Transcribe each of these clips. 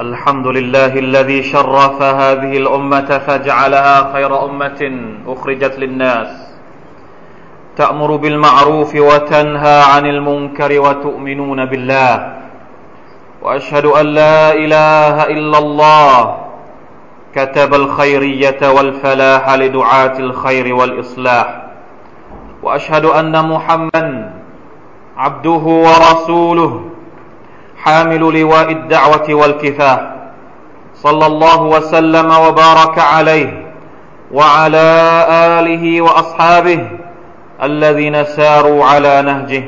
الحمد لله الذي شرف هذه الأمة فجعلها خير أمة أخرجت للناس. تأمر بالمعروف وتنهى عن المنكر وتؤمنون بالله. وأشهد أن لا إله إلا الله. كتب الخيرية والفلاح لدعاة الخير والإصلاح. وأشهد أن محمدا عبده ورسوله. حامل لواء الدعوة والكفاح. صلى الله وسلم وبارك عليه وعلى آله وأصحابه الذين ساروا على نهجه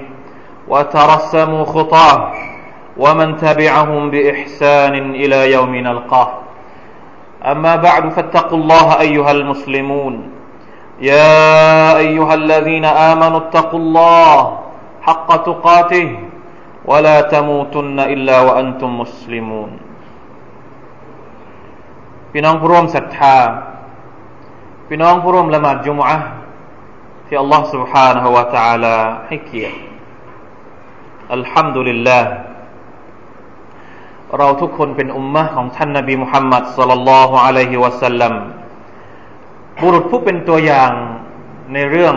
وترسموا خطاه ومن تبعهم بإحسان إلى يوم نلقاه. أما بعد فاتقوا الله أيها المسلمون. يا أيها الذين آمنوا اتقوا الله حق تقاته. ولا تموتن إلا وأنتم مسلمون พี่น้องผู้ร่วมศรัทธาพี่น้องผู้ร่วมละหมาดจุมอะที่อัลลอฮ์ سبحانه และ تعالى ให้เกียรติอัลฮัมดุลิลลาห์เราทุกคนเป็นอุมมะของท่านนบีมุฮัมมัดสัลลัลลอฮุอะลัยฮิวะสัลลัมบุรุษผู้เป็นตัวอย่างในเรื่อง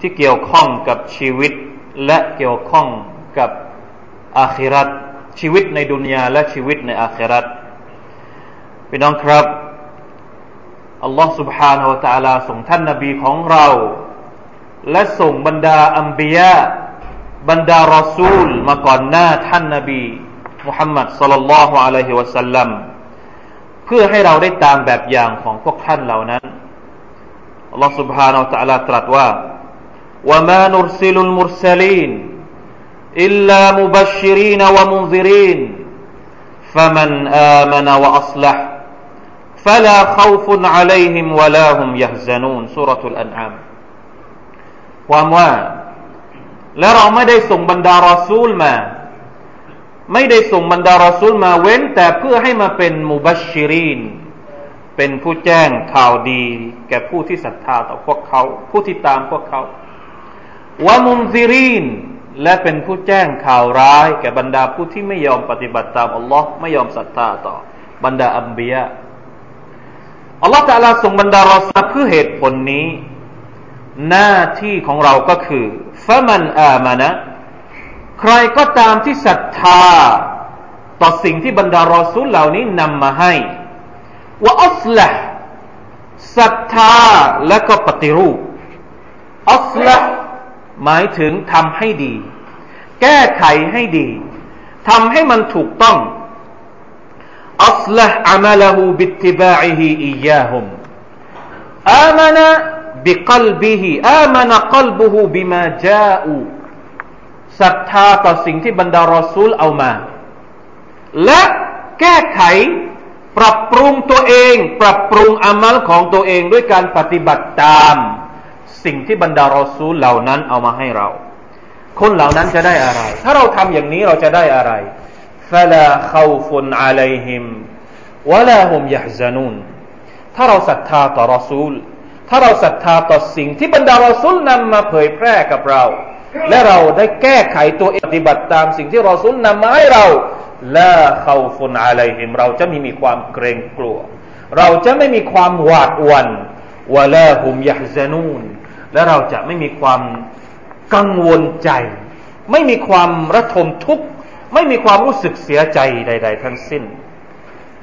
ที่เกี่ยวข้องกับชีวิตและเกี่ยวข้อง กับอาคิรัตชีวิตในดุนยาและชีวิตในอาคิรัตพี่น้องครับอัลลอฮ์ سبحانه และ تعالى ส่งท่านนบีของเรา และส่งบรรดาอัมบียะบรรดารอซูล มาก่อนหน้าท่านนบีมุฮัมมัดสัลลัลลอฮุอะลัยฮิวะสัลลัมเพื่อให้เราได้ตามแบบอย่างของพวกท่านเหล่านั้นอัลลอฮ์ سبحانه และ تعالى ตรัสว่า وما نرسل المرسلين إلا مبشرين ومنذرين فمن آمن وأصلح فلا خوف عليهم ولا هم يحزنون سورة الأنعام ความว่าและเราไม่ได้ส่งบรรดารอซูลมา ไม่ได้ส่งบรรดารอซูลมาเว้น แต่เพื่อให้มาเป็นมุบัชชิรีน เป็นผู้แจ้งข่าวดี แก่ผู้ที่ศรัทธาต่อพวกเขา ผู้ที่ตามพวกเขาวะมุนซิรีน และเป็นผู้แจ้งข่าวร้ายแก่บรรดาผู้ที่ไม่ยอมปฏิบัติตามอัลลอฮ์ไม่ยอมศรัทธาต่อบรรดาอัมบียะอัลลอฮ์จะลาส่งบรรดารอซาเพื่อเหตุผลนี้ หน้าที่ของเราก็คือฟะมันอามานะใครก็ตามที่ศรัทธา ต่อสิ่งที่บรรดารอซูลเหล่านี้นำมาให้ว่าอัสละศรัทธาและก็ปฏิรูปอัสละหมายถึงทำให้ดี แก้ไขให้ดีทำให้มันถูกต้องอัลล ح อามัลหูบิตบาอิฮิอียาฮุมอามานะบิกลบิฮิอามานะกลบุหูบิมาจาอูศรัทธาต่อสิ่งที่บรรดารอซูลเอามา และแก้ไขปรับปรุงตัวเอง ปรับปรุงอามัลของตัวเองด้วยการปฏิบัติตาม สิ่งที่บรรดารอซูลเหล่านั้นเอามาให้เรา คนเหล่านั้นจะได้อะไร ถ้าเราทำอย่างนี้เราจะได้อะไรฟลาขาฟุนอะลัยฮิมวะลาฮุมยะฮซานูนถ้าเราศรัทธาต่อรอซูล ถ้าเราศรัทธาต่อสิ่งที่บรรดารอซูลนำมาเผยแพร่กับเรา และเราได้แก้ไขตัวปฏิบัติตามสิ่งที่รอซูลนำมาให้เราลาขาฟุนอะลัยฮิมเราจะไม่มีความเกรงกลัว เราจะไม่มีความหวาดหวั่นวะลาฮุมยะฮซานูนและเราจะไม่มีความ กังวลใจ ไม่มีความระทมทุกข์ ไม่มีความรู้สึกเสียใจใด ๆ ทั้งสิ้น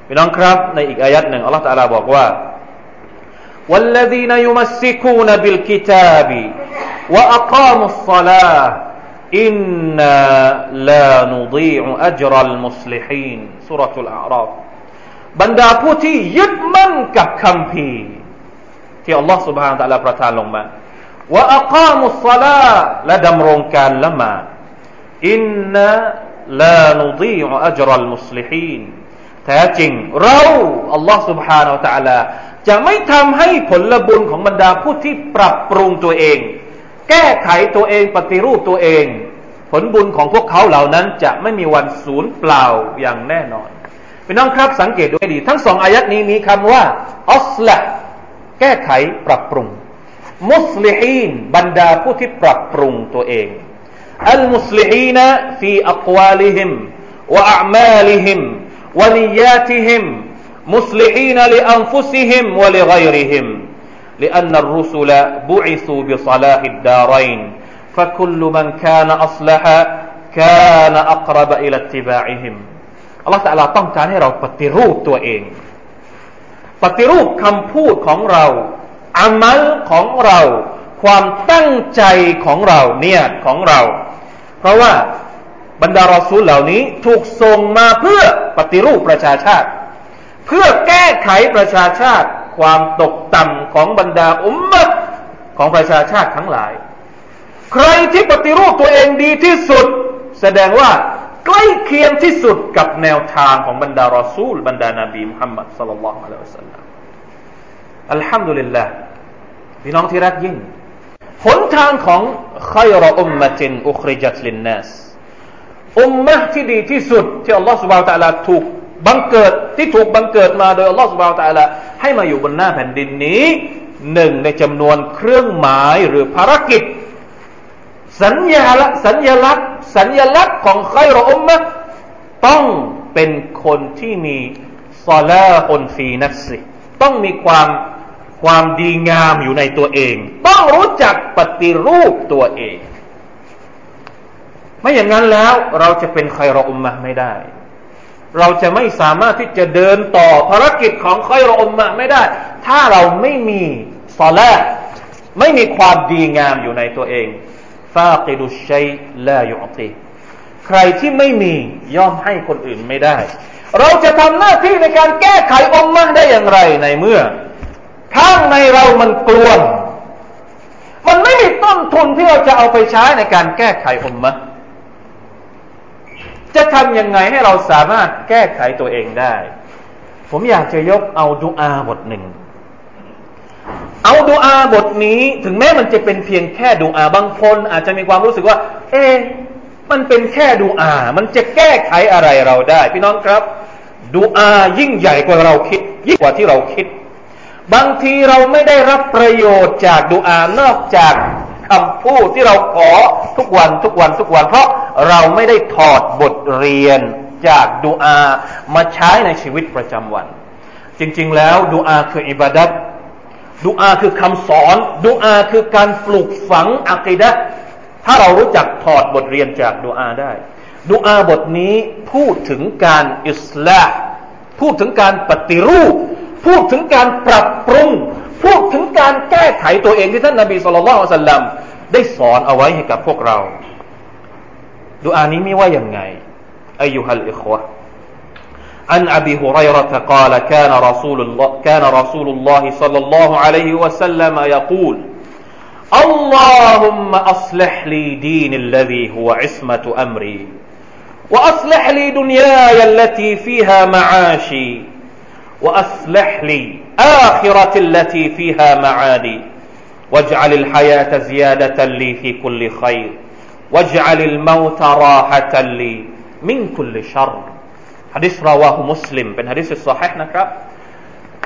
พี่น้องครับ ในอีกอายัดหนึ่งอัลลอฮฺตะลาบอกว่า والذين يمسكون بالكتاب وأقاموا الصلاة إنا لا نضيع أجر المصلحين สุรทูลอาราฟบรรดาผู้ที่ยึดมั่นกับคำพีที่อัลลอฮฺ سبحانه และ تعالى ประทานลงมา ว่าอัคามุสซาลาและดำรงการละหมาดอินนะลานุดีอัจรัลมุสลิฮีนแท้จริงเราอัลลอฮ์ سبحانه และ تعالى จะไม่ทำให้ผลบุญของบรรดาผู้ที่ปรับปรุงตัวเอง แก้ไขตัวเองปฏิรูปตัวเอง ผลบุญของพวกเขาเหล่านั้นจะไม่มีวันสูญเปล่าอย่างแน่นอนพี่น้องครับสังเกตดูให้ดี ทั้งสองอายัดนี้มีคำว่าอัสละแก้ไขปรับปรุง มุสลิฮีนบรรดาผู้ที่ปรับปรุงตัวเองอัลมุสลิฮีนฟีอักวาลิฮิมวะอามาลิฮิม ونياتهم مصلحين لأنفسهم ولغيرهم لأن الرسل بعثوا بصلاح الدارين فكل من كان أصلح كان أقرب إلى اتباعهم อัลลอฮฺตะลาต้องการให้เราปฏิรูปตัวเอง ปฏิรูปคำพูดของเรา อามัลของเรา ความตั้งใจของเราเนี่ยของเรา เพราะว่าบรรดารอซูลเหล่านี้ถูกส่งมาเพื่อปฏิรูปประชาชาติ เพื่อแก้ไขประชาชาติ ความตกต่ำของบรรดาอุมมะของประชาชาติทั้งหลาย ใครที่ปฏิรูปตัวเองดีที่สุด แสดงว่าใกล้เคียงที่สุดกับแนวทางของบรรดารอซูล บรรดานาบีมุฮัมมัดสลลัลลอฮุอะลัยฮิวะสัลลัมอัลฮัมดุลิลลาห์ พี่น้องที่รักยิ่งหนทางของขัยรอุมมะตินอุคริจัตลินนัสอุมมะที่ดีที่สุดที่อัลลอฮฺสุบาวตะลาถูกบังเกิดที่ถูกบังเกิดมาโดยอัลลอฮฺสุบาวตะลาให้มาอยู่บนหน้าแผ่นดินนี้หนึ่งในจำนวนเครื่องหมายหรือภารกิจ สัญญาละสัญญลักษณ์ สัญญลักษณ์ของใครรอุมมะต้องเป็นคนที่มีซาลาอนฟีนัสซิต้องมีความ ความดีงามอยู่ในตัวเอง ต้องรู้จักปฏิรูปตัวเอง ไม่อย่างนั้นแล้วเราจะเป็นใครรออุมมะไม่ได้ เราจะไม่สามารถที่จะเดินต่อภารกิจของใครรออุมมะไม่ได้ ถ้าเราไม่มีซอลาไม่มีความดีงามอยู่ในตัวเองฟากิดุชัยลายุติใครที่ไม่มีย่อมให้คนอื่นไม่ได้ เราจะทำหน้าที่ในการแก้ไขอมมะได้อย่างไรในเมื่อ ข้างในเรามันกลวนมันไม่มีต้นทุนที่เราจะเอาไปใช้ในการแก้ไขอมมะจะทำยังไงให้เราสามารถแก้ไขตัวเองได้ ผมอยากจะยกเอาดูอาบทหนึ่ง เอาดูอาบทนี้ถึงแม้มันจะเป็นเพียงแค่ดูอาบางคนอาจจะมีความรู้สึกว่า เอ๊มันเป็นแค่ดูอา มันจะแก้ไขอะไรเราได้ พี่น้องครับ ดูอายิ่งใหญ่กว่าเราคิด ยิ่งกว่าที่เราคิด บางทีเราไม่ได้รับประโยชน์จากดูอานอกจากคำพูดที่เราขอทุกวันทุกวันทุกวัน เพราะเราไม่ได้ถอดบทเรียนจากดูอามาใช้ในชีวิตประจำวัน จริง ๆ แล้วดูอาคืออิบาดัตดูอาคือคำสอนดูอาคือการปลูกฝังอักิดะถ้าเรารู้จักถอดบทเรียนจากดูอาได้ดูอาบทนี้พูดถึงการอิสลามพูดถึงการปฏิรูป พูดถึงการปรับปรุงพูดถึงการแก้ไขตัวเองที่ท่านนาบีสุลต่านสัลลัมได้สอนเอาไว้ให้กับพวกเราดูอานี้มีว่าอย่างไงอายุฮัลอิควะ عن أبي هريرة قال كان رسول الله كان رسول الله صلى الله عليه وسلم يقول اللهم أصلح لي دين الذي هو عصمة أمري وأصلح لي دنياي التي فيها معاشي وأصلح لي آخرة التي فيها معادي واجعل الحياة زيادة لي في كل خير واجعل الموت راحة لي من كل شر حديث رواه مسلم بن حديث الصحيح نكرا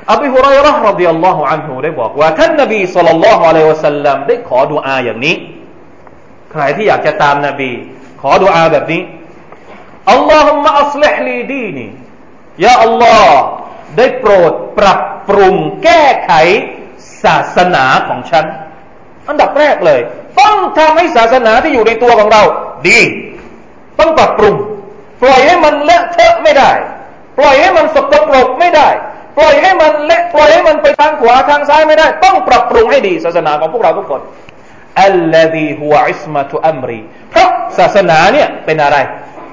أبي هريرة رضي الله عنه ได้บอกว่าท่านนบีสุลต่านละฮ์อะลัยวะสัลลัมได้ขอดุอาอย่างนี้ใครที่อยากจะตามนบีขอดุอาแบบนี้อัลลอฮุมะอัศลิฮลีดีนียาอัลลอฮ์ ได้โปรดปรับปรุงแก้ไขศาสนาของฉัน อันดับแรกเลย ต้องทำให้ศาสนาที่อยู่ในตัวของเรา ดี ต้องปรับปรุง ปล่อยให้มันเลอะเทอะไม่ได้ ปล่อยให้มันสกปรกไม่ได้ ปล่อยให้มันเละปล่อยให้มันไปทางขวาทางซ้ายไม่ได้ ต้องปรับปรุงให้ดีศาสนาของพวกเราทุกคนอัลลฮีฮุวอิสมาตุอัมรีเพราะศาสนาเนี่ยเป็นอะไร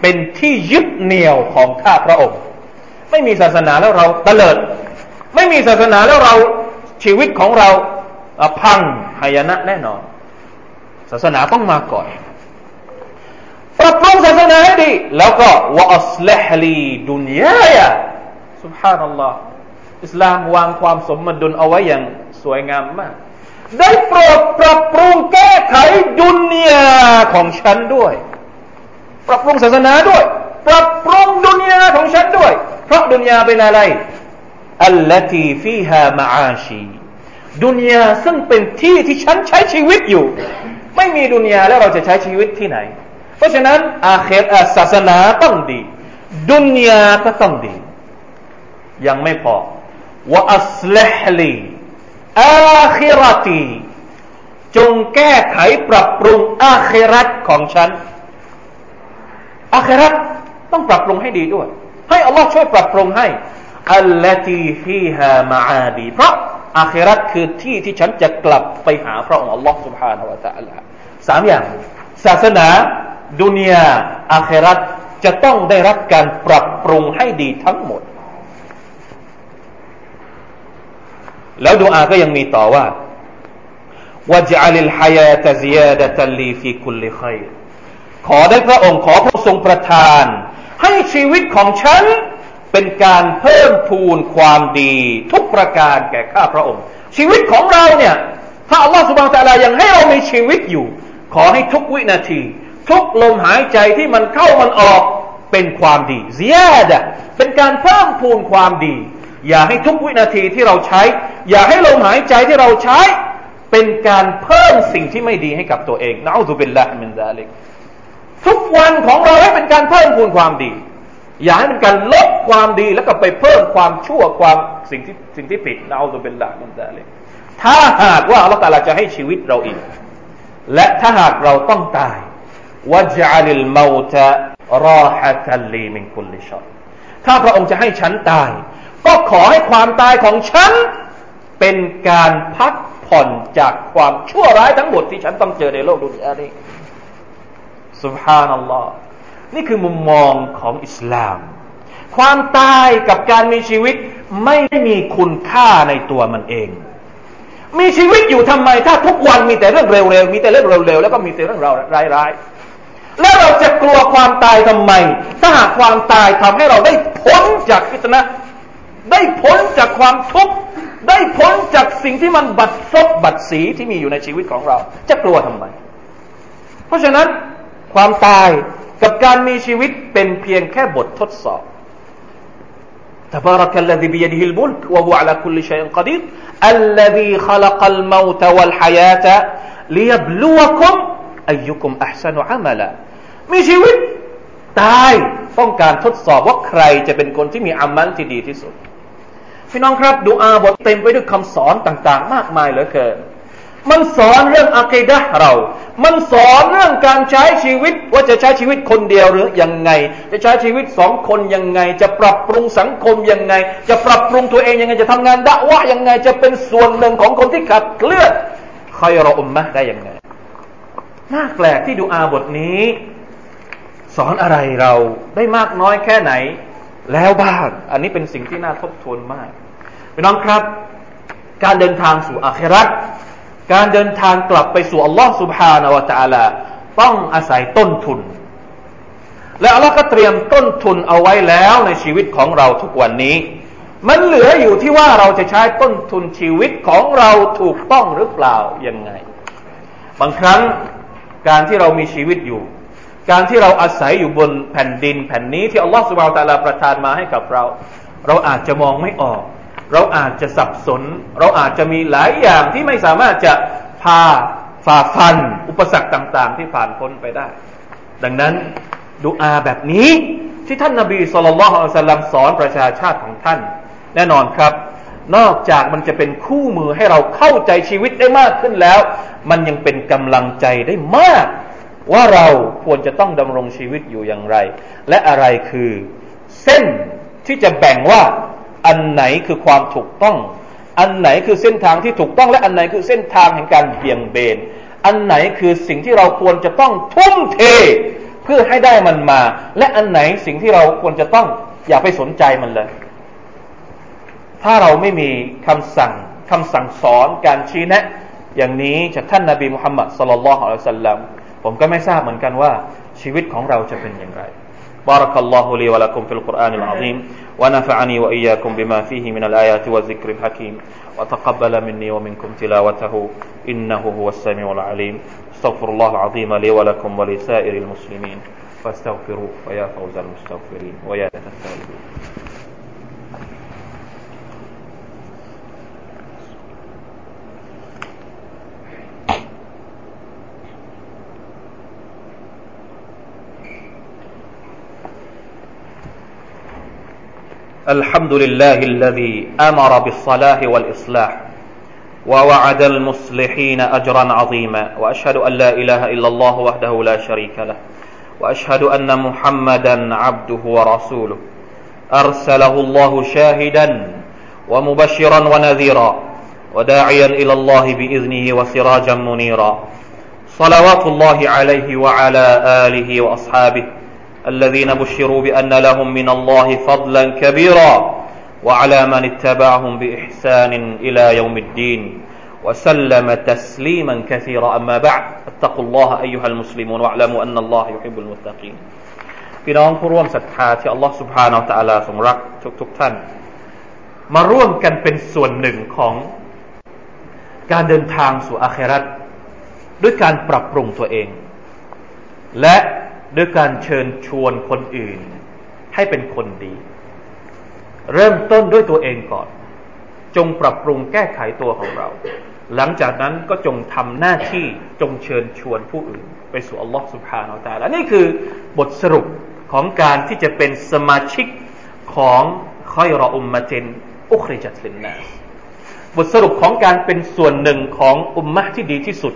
เป็นที่ยึดเหนี่ยวของข้าพระองค์ ไม่มีศาสนาแล้วเราตะเลิด ไม่มีศาสนาแล้วเราชีวิตของเราพังหายนะแน่นอน ศาสนาต้องมาก่อน ปรับปรุงศาสนาให้ดี แล้วก็วะอัเลฮลีดุนยายะสุบฮานัลลอฮ์อิสลามวางความสมดุลเอาไว้อย่างสวยงามมาก ได้โปรดปรับปรุงแก้ไขดุนยาของฉันด้วย ปรับปรุงศาสนาด้วย ปรับปรุงดุนยาของฉันด้วย เพราะดุนยาเป็นอะไรอัลลตีฟีฮามาอาชีดุนยาซึ่งเป็นที่ที่ฉันใช้ชีวิตอยู่ ไม่มีดุนยาแล้วเราจะใช้ชีวิตที่ไหน เพราะฉะนั้นอาเครศาสนาต้องดี ดุนยาก็ต้องดี ยังไม่พอวะอัสลฮลีอาคิรตีจงแก้ไขปรับปรุงอาคิรัตของฉันอาคิรัตต้องปรับปรุงให้ดีด้วย ให้อัลลอฮ์ช่วยปรับปรุงให้อัลลตีฟีฮามาอาดีเพราะอาคิรัตคือที่ที่ฉันจะกลับไปหาพระองค์อัลลอฮ์ سبحانه และ تعالى สามอย่าง ศาสนา ดุนยาอาคิรัตจะต้องได้รับการปรับปรุงให้ดีทั้งหมด แล้วดูอาก็ยังมีต่อว่า واجعل الحياة زيادة لي في كل خير ขอได้พระองค์ขอพระทรงประทาน ให้ชีวิตของฉันเป็นการเพิ่มพูนความดีทุกประการแก่ข้าพระองค์ ชีวิตของเราเนี่ย ถ้าอัลลอฮฺสุบานตะลายังให้เรามีชีวิตอยู่ ขอให้ทุกวินาที ทุกลมหายใจที่มันเข้ามันออกเป็นความดีเสียดะเป็นการเพิ่มพูนความดี อย่าให้ทุกวินาทีที่เราใช้ อย่าให้ลมหายใจที่เราใช้ เป็นการเพิ่มสิ่งที่ไม่ดีให้กับตัวเองนะอูซุบิลละมินซาลิก ทุกวันของเราให้เป็นการเพิ่มพูนความดี อย่าให้เป็นการลดความดีแล้วก็ไปเพิ่มความชั่วความสิ่งที่สิ่งที่ผิดนะอูซุบิลละมินซาลิกถ้าหากว่าอัลลอฮฺตาลาจะให้ชีวิตเราอีก และถ้าหากเราต้องตายวะจัลิลมาตะรอฮะตัลลีมินคุลิชอถ้าพระองค์จะให้ฉันตาย ก็ขอให้ความตายของฉันเป็นการพักผ่อนจากความชั่วร้ายทั้งหมดที่ฉันต้องเจอในโลกดุนยานี้ สุบฮานัลลอฮ์นี่คือมุมมองของอิสลาม ความตายกับการมีชีวิตไม่ได้มีคุณค่าในตัวมันเอง มีชีวิตอยู่ทำไม ถ้าทุกวันมีแต่เรื่องเร็วๆมีแต่เรื่องเร็วๆแล้วก็มีแต่เรื่องร้ายๆแล้วเราจะกลัวความตายทำไม ถ้าหากความตายทำให้เราได้พ้นจากฟิตนะได้พ้นจากความทุกข์ได้พ้นจากสิ่งที่มันบัดซบบัดสีที่มีอยู่ในชีวิตของเรา จะกลัวทำไม เพราะฉะนั้น ความตายกับการมีชีวิตเป็นเพียงแค่บททดสอบ تبارك الذي بيده الملك وهو على كل شيء قدير الذي خلق الموت والحياة ليبلوكم أيكم أحسن عملا มีชีวิตตายต้องการทดสอบว่าใครจะเป็นคนที่มีอามัลที่ดีที่สุด พี่น้องครับดูอาบทเต็มไปด้วยคำสอนต่างๆ มากมายเหลือเกิน มันสอนเรื่องอะกิดะเรา มันสอนเรื่องการใช้ชีวิตว่าจะใช้ชีวิตคนเดียวหรือยังไง จะใช้ชีวิตสองคนยังไง จะปรับปรุงสังคมยังไง จะปรับปรุงตัวเองยังไง จะทำงานดะวะยังไง จะเป็นส่วนหนึ่งของคนที่ขับเคลื่อนใคอยรออุมมะได้ยังไง น่าแปลกที่ดูอาบทนี้ สอนอะไรเราได้มากน้อยแค่ไหน แล้วบ้าง อันนี้เป็นสิ่งที่น่าทบทวนมากพี่น้องครับ การเดินทางสู่อาครา การเดินทางกลับไปสู่อัลลอฮ์สุบฮานาวะตะลาต้องอาศัยต้นทุน และอัลลอก็เตรียมต้นทุนเอาไว้แล้วในชีวิตของเราทุกวันนี้ มันเหลืออยู่ที่ว่าเราจะใช้ต้นทุนชีวิตของเราถูกต้องหรือเปล่ายังไง บางครั้งการที่เรามีชีวิตอยู่ การที่เราอาศัยอยู่บนแผ่นดินแผ่นนี้ที่อัลลอฮ์สุบฮานาวะตะลาประทานมาให้กับเรา เราอาจจะมองไม่ออก เราอาจจะสับสน เราอาจจะมีหลายอย่างที่ไม่สามารถจะพาฝ่าฟัน อุปสรรคต่าง ๆ ที่ผ่านพ้นไปได้ ดังนั้นดูอาแบบนี้ที่ท่านนาบีสุลต่านละอัลลัมสอนประชาชาติของท่าน แน่นอนครับ นอกจากมันจะเป็นคู่มือให้เราเข้าใจชีวิตได้มากขึ้นแล้ว มันยังเป็นกำลังใจได้มาก ว่าเราควรจะต้องดำรงชีวิตอยู่อย่างไร และอะไรคือ เส้นที่จะแบ่งว่า อันไหนคือความถูกต้อง อันไหนคือเส้นทางที่ถูกต้องและอันไหนคือเส้นทางแห่งการเบี่ยงเบน อันไหนคือสิ่งที่เราควรจะต้องทุ่มเท เพื่อให้ได้มันมา และอันไหนสิ่งที่เราควรจะต้องอย่าไปสนใจมันเลย ถ้าเราไม่มีคำสั่งคำสั่งสอนการชี้แนะ อย่างนี้จากท่านนาบีมุฮัมมัดสลลัลลอฮุอะลัยฮิสัลลัมผมก็ไม่ทราบเหมือนกันว่าชีวิตของเราจะเป็นอย่างไร بارك الله لي ولكم في القرآن العظيم ونفعني وإياكم بما فيه من الآيات والذكر الحكيم وتقبل مني ومنكم تلاوته إنه هو السميع العليم. استغفر الله العظيم لي ولكم ولسائر المسلمين فاستغفروه ويا فوز المستغفرين ويا التائبين الحمد لله الذي أمر بالصلاح والإصلاح ووعد المصلحين أجرا عظيما وأشهد أن لا إله إلا الله وحده لا شريك له وأشهد أن محمدا عبده ورسوله أرسله الله شاهدا ومبشرا ونذيرا وداعيا إلى الله بإذنه وسراجا منيرا صلوات الله عليه وعلى آله وأصحابه الذين بشروا بأن لهم من الله فضلا كبيرا وعلى من اتبعهم بإحسان إلى يوم الدين وسلم تسليما كثيرا أما بعد اتقوا الله أيها المسلمون واعلموا أن الله يحب المتقين พี่น้องผู้ร่วมศรัทธาที่อัลลอฮฺ سبحانه และ تعالى ทรงรักทุกๆทท่าน มาร่วมกันเป็นส่วนหนึ่งของการเดินทางสู่อาคราตด้วยการปรับปรุงตัวเอง และ ด้วยการเชิญชวนคนอื่น ให้เป็นคนดี เริ่มต้นด้วยตัวเองก่อน จงปรับปรุงแก้ไขตัวของเรา หลังจากนั้นก็จงทำหน้าที่จงเชิญชวนผู้อื่น ไปสู่อัลลอฮฺสุบฮานาอัลตาละนี่คือบทสรุปของการที่จะเป็นสมาชิกของคอยรออุมมาเจนอุคริจัตลินนาบทสรุปของการเป็นส่วนหนึ่งของอุมมะที่ดีที่สุด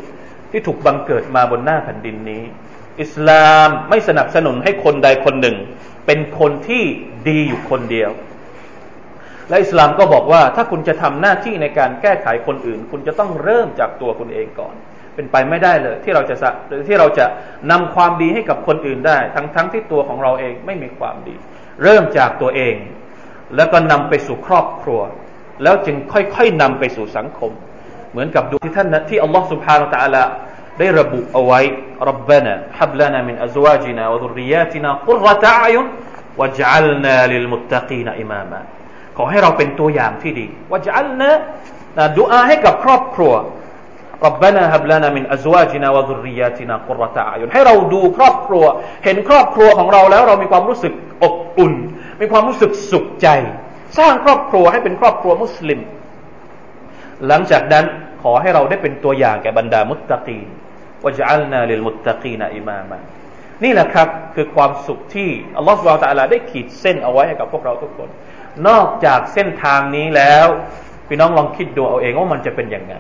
ที่ถูกบังเกิดมาบนหน้าแผ่นดินนี้ อิสลามไม่สนับสนุนให้คนใดคนหนึ่ง เป็นคนที่ดีอยู่คนเดียว และอิสลามก็บอกว่าถ้าคุณจะทำหน้าที่ในการแก้ไขคนอื่น คุณจะต้องเริ่มจากตัวคุณเองก่อน เป็นไปไม่ได้เลย ที่เราจะที่เราจะนำความดีให้กับคนอื่นได้ ทั้งทั้งที่ตัวของเราเองไม่มีความดี เริ่มจากตัวเอง แล้วก็นำไปสู่ครอบครัว แล้วจึงค่อยๆนำไปสู่สังคม เหมือนกับดวงที่ท่านที่อัลลอฮฺสุบฮานาตะอัลล ได้ระบุเอาไว้ ربنا هب لنا من أزواجنا وذرياتنا قرة أعين واجعلنا للمتقين إماما ขอให้เราเป็นตัวอย่างที่ดีว่าจะอัลนะดูอาให้กับครอบครัว ربنا هب لنا من أزواجنا وذرياتنا قرة أعين ให้เราดูครอบครัว เห็นครอบครัวของเราแล้วเรามีความรู้สึกอบอุ่น มีความรู้สึกสุขใจสร้างครอบครัวให้เป็นครอบครัวมุสลิม หลังจากนั้นขอให้เราได้เป็นตัวอย่างแก่บรรดามุตตะกีน วะจัลนาลิลมุตตะกีนอิมามานี่แหละครับคือความสุขที่อัลลอฮฺสุบไบร์ตะลาได้ขีดเส้นเอาไว้ให้กับพวกเราทุกคน นอกจากเส้นทางนี้แล้วพี่น้องลองคิดดูเอาเองว่ามันจะเป็นยังไง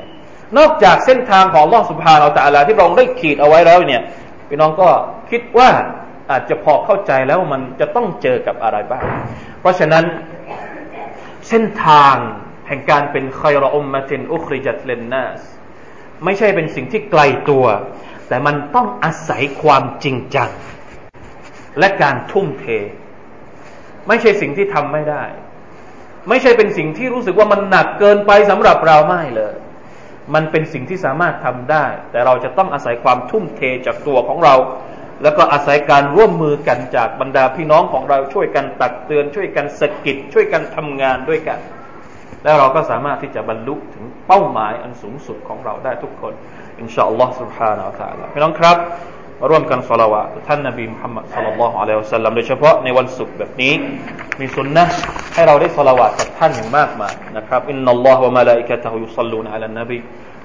นอกจากเส้นทางของอัลลอฮฺสุบฮานาอัลตะลาที่เราได้ขีดเอาไว้แล้วเนี่ยพี่น้องก็คิดว่าอาจจะพอเข้าใจแล้วมันจะต้องเจอกับอะไรบ้าง เพราะฉะนั้นเส้นทางแห่งการเป็นคอยรออุมมาตินอุคริจัตเลนนัส ไม่ใช่เป็นสิ่งที่ไกลตัว แต่มันต้องอาศัยความจริงจัง และการทุ่มเท ไม่ใช่สิ่งที่ทำไม่ได้ ไม่ใช่เป็นสิ่งที่รู้สึกว่ามันหนักเกินไปสำหรับเราไม่เลย มันเป็นสิ่งที่สามารถทำได้ แต่เราจะต้องอาศัยความทุ่มเทจากตัวของเรา แล้วก็อาศัยการร่วมมือกันจากบรรดาพี่น้องของเราช่วยกันตักเตือน ช่วยกันสะกิดช่วยกันทำงานด้วยกัน แล้วเราก็สามารถที่จะบรรลุถึงเป้าหมายอันสูงสุดของเราได้ทุกคนอินชาอัลลอฮ์ سبحانه และ تعالى พี่น้องครับมาร่วมกันสละวะท่านนบีมุฮัมมัดสัลลัลลอฮุอะลัยฮิวะสัลลัมโดยเฉพาะในวันศุกร์แบบนี้ มีสุนนะให้เราได้สละวะกับท่านอย่างมากมายนะครับอินนัลลอฮฺวะมะลาอิกะตะฮุยุศ็อลลูนอะลันนบี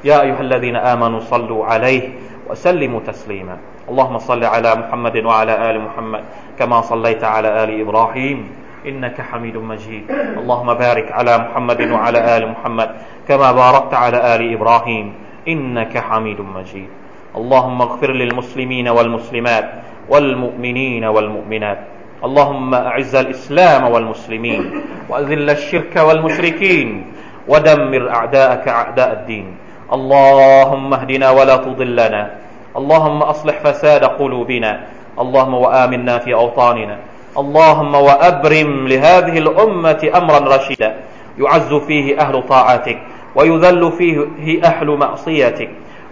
ยาอัยฮัลลซีนอามานุศ็อลลูอะลัยฮิวะซัลลิมุตัสลีมา اللهم صل على محمد وعلى آل محمد كما صليت على آل إبراهيم إنك حميد مجيد. اللهم بارك على محمد وعلى آل محمد كما باركت على آل إبراهيم إنك حميد مجيد. اللهم اغفر للمسلمين والمسلمات والمؤمنين والمؤمنات. اللهم أعز الإسلام والمسلمين وأذل الشرك والمشركين ودمر أعداءك أعداء الدين. اللهم اهدنا ولا تضلنا. اللهم أصلح فساد قلوبنا. اللهم وآمنا في أوطاننا. اللهم وأبرم لهذه الأمة أمرا رشيدا. يعز فيه أهل طاعتك ويذل فيه أهل معصيتك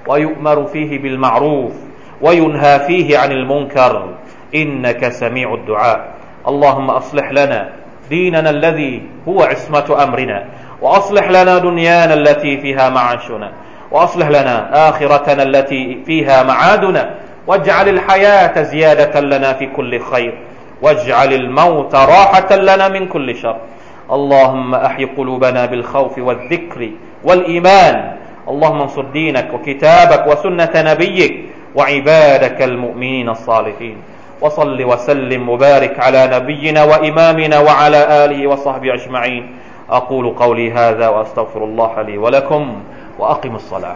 ويؤمر فيه بالمعروف وينهى فيه عن المنكر. إنك سميع الدعاء. اللهم أصلح لنا ديننا الذي هو عصمة أمرنا وأصلح لنا دنيانا التي فيها معاشنا وأصلح لنا آخرتنا التي فيها معادنا واجعل الحياة زيادة لنا في كل خير. واجعل الموت راحة لنا من كل شر. اللهم أحي قلوبنا بالخوف والذكر والإيمان. اللهم انصر دينك وكتابك وسنة نبيك وعبادك المؤمنين الصالحين. وصل وسلم وبارك على نبينا وإمامنا وعلى آله وصحبه أجمعين. أقول قولي هذا وأستغفر الله لي ولكم وأقم الصلاة.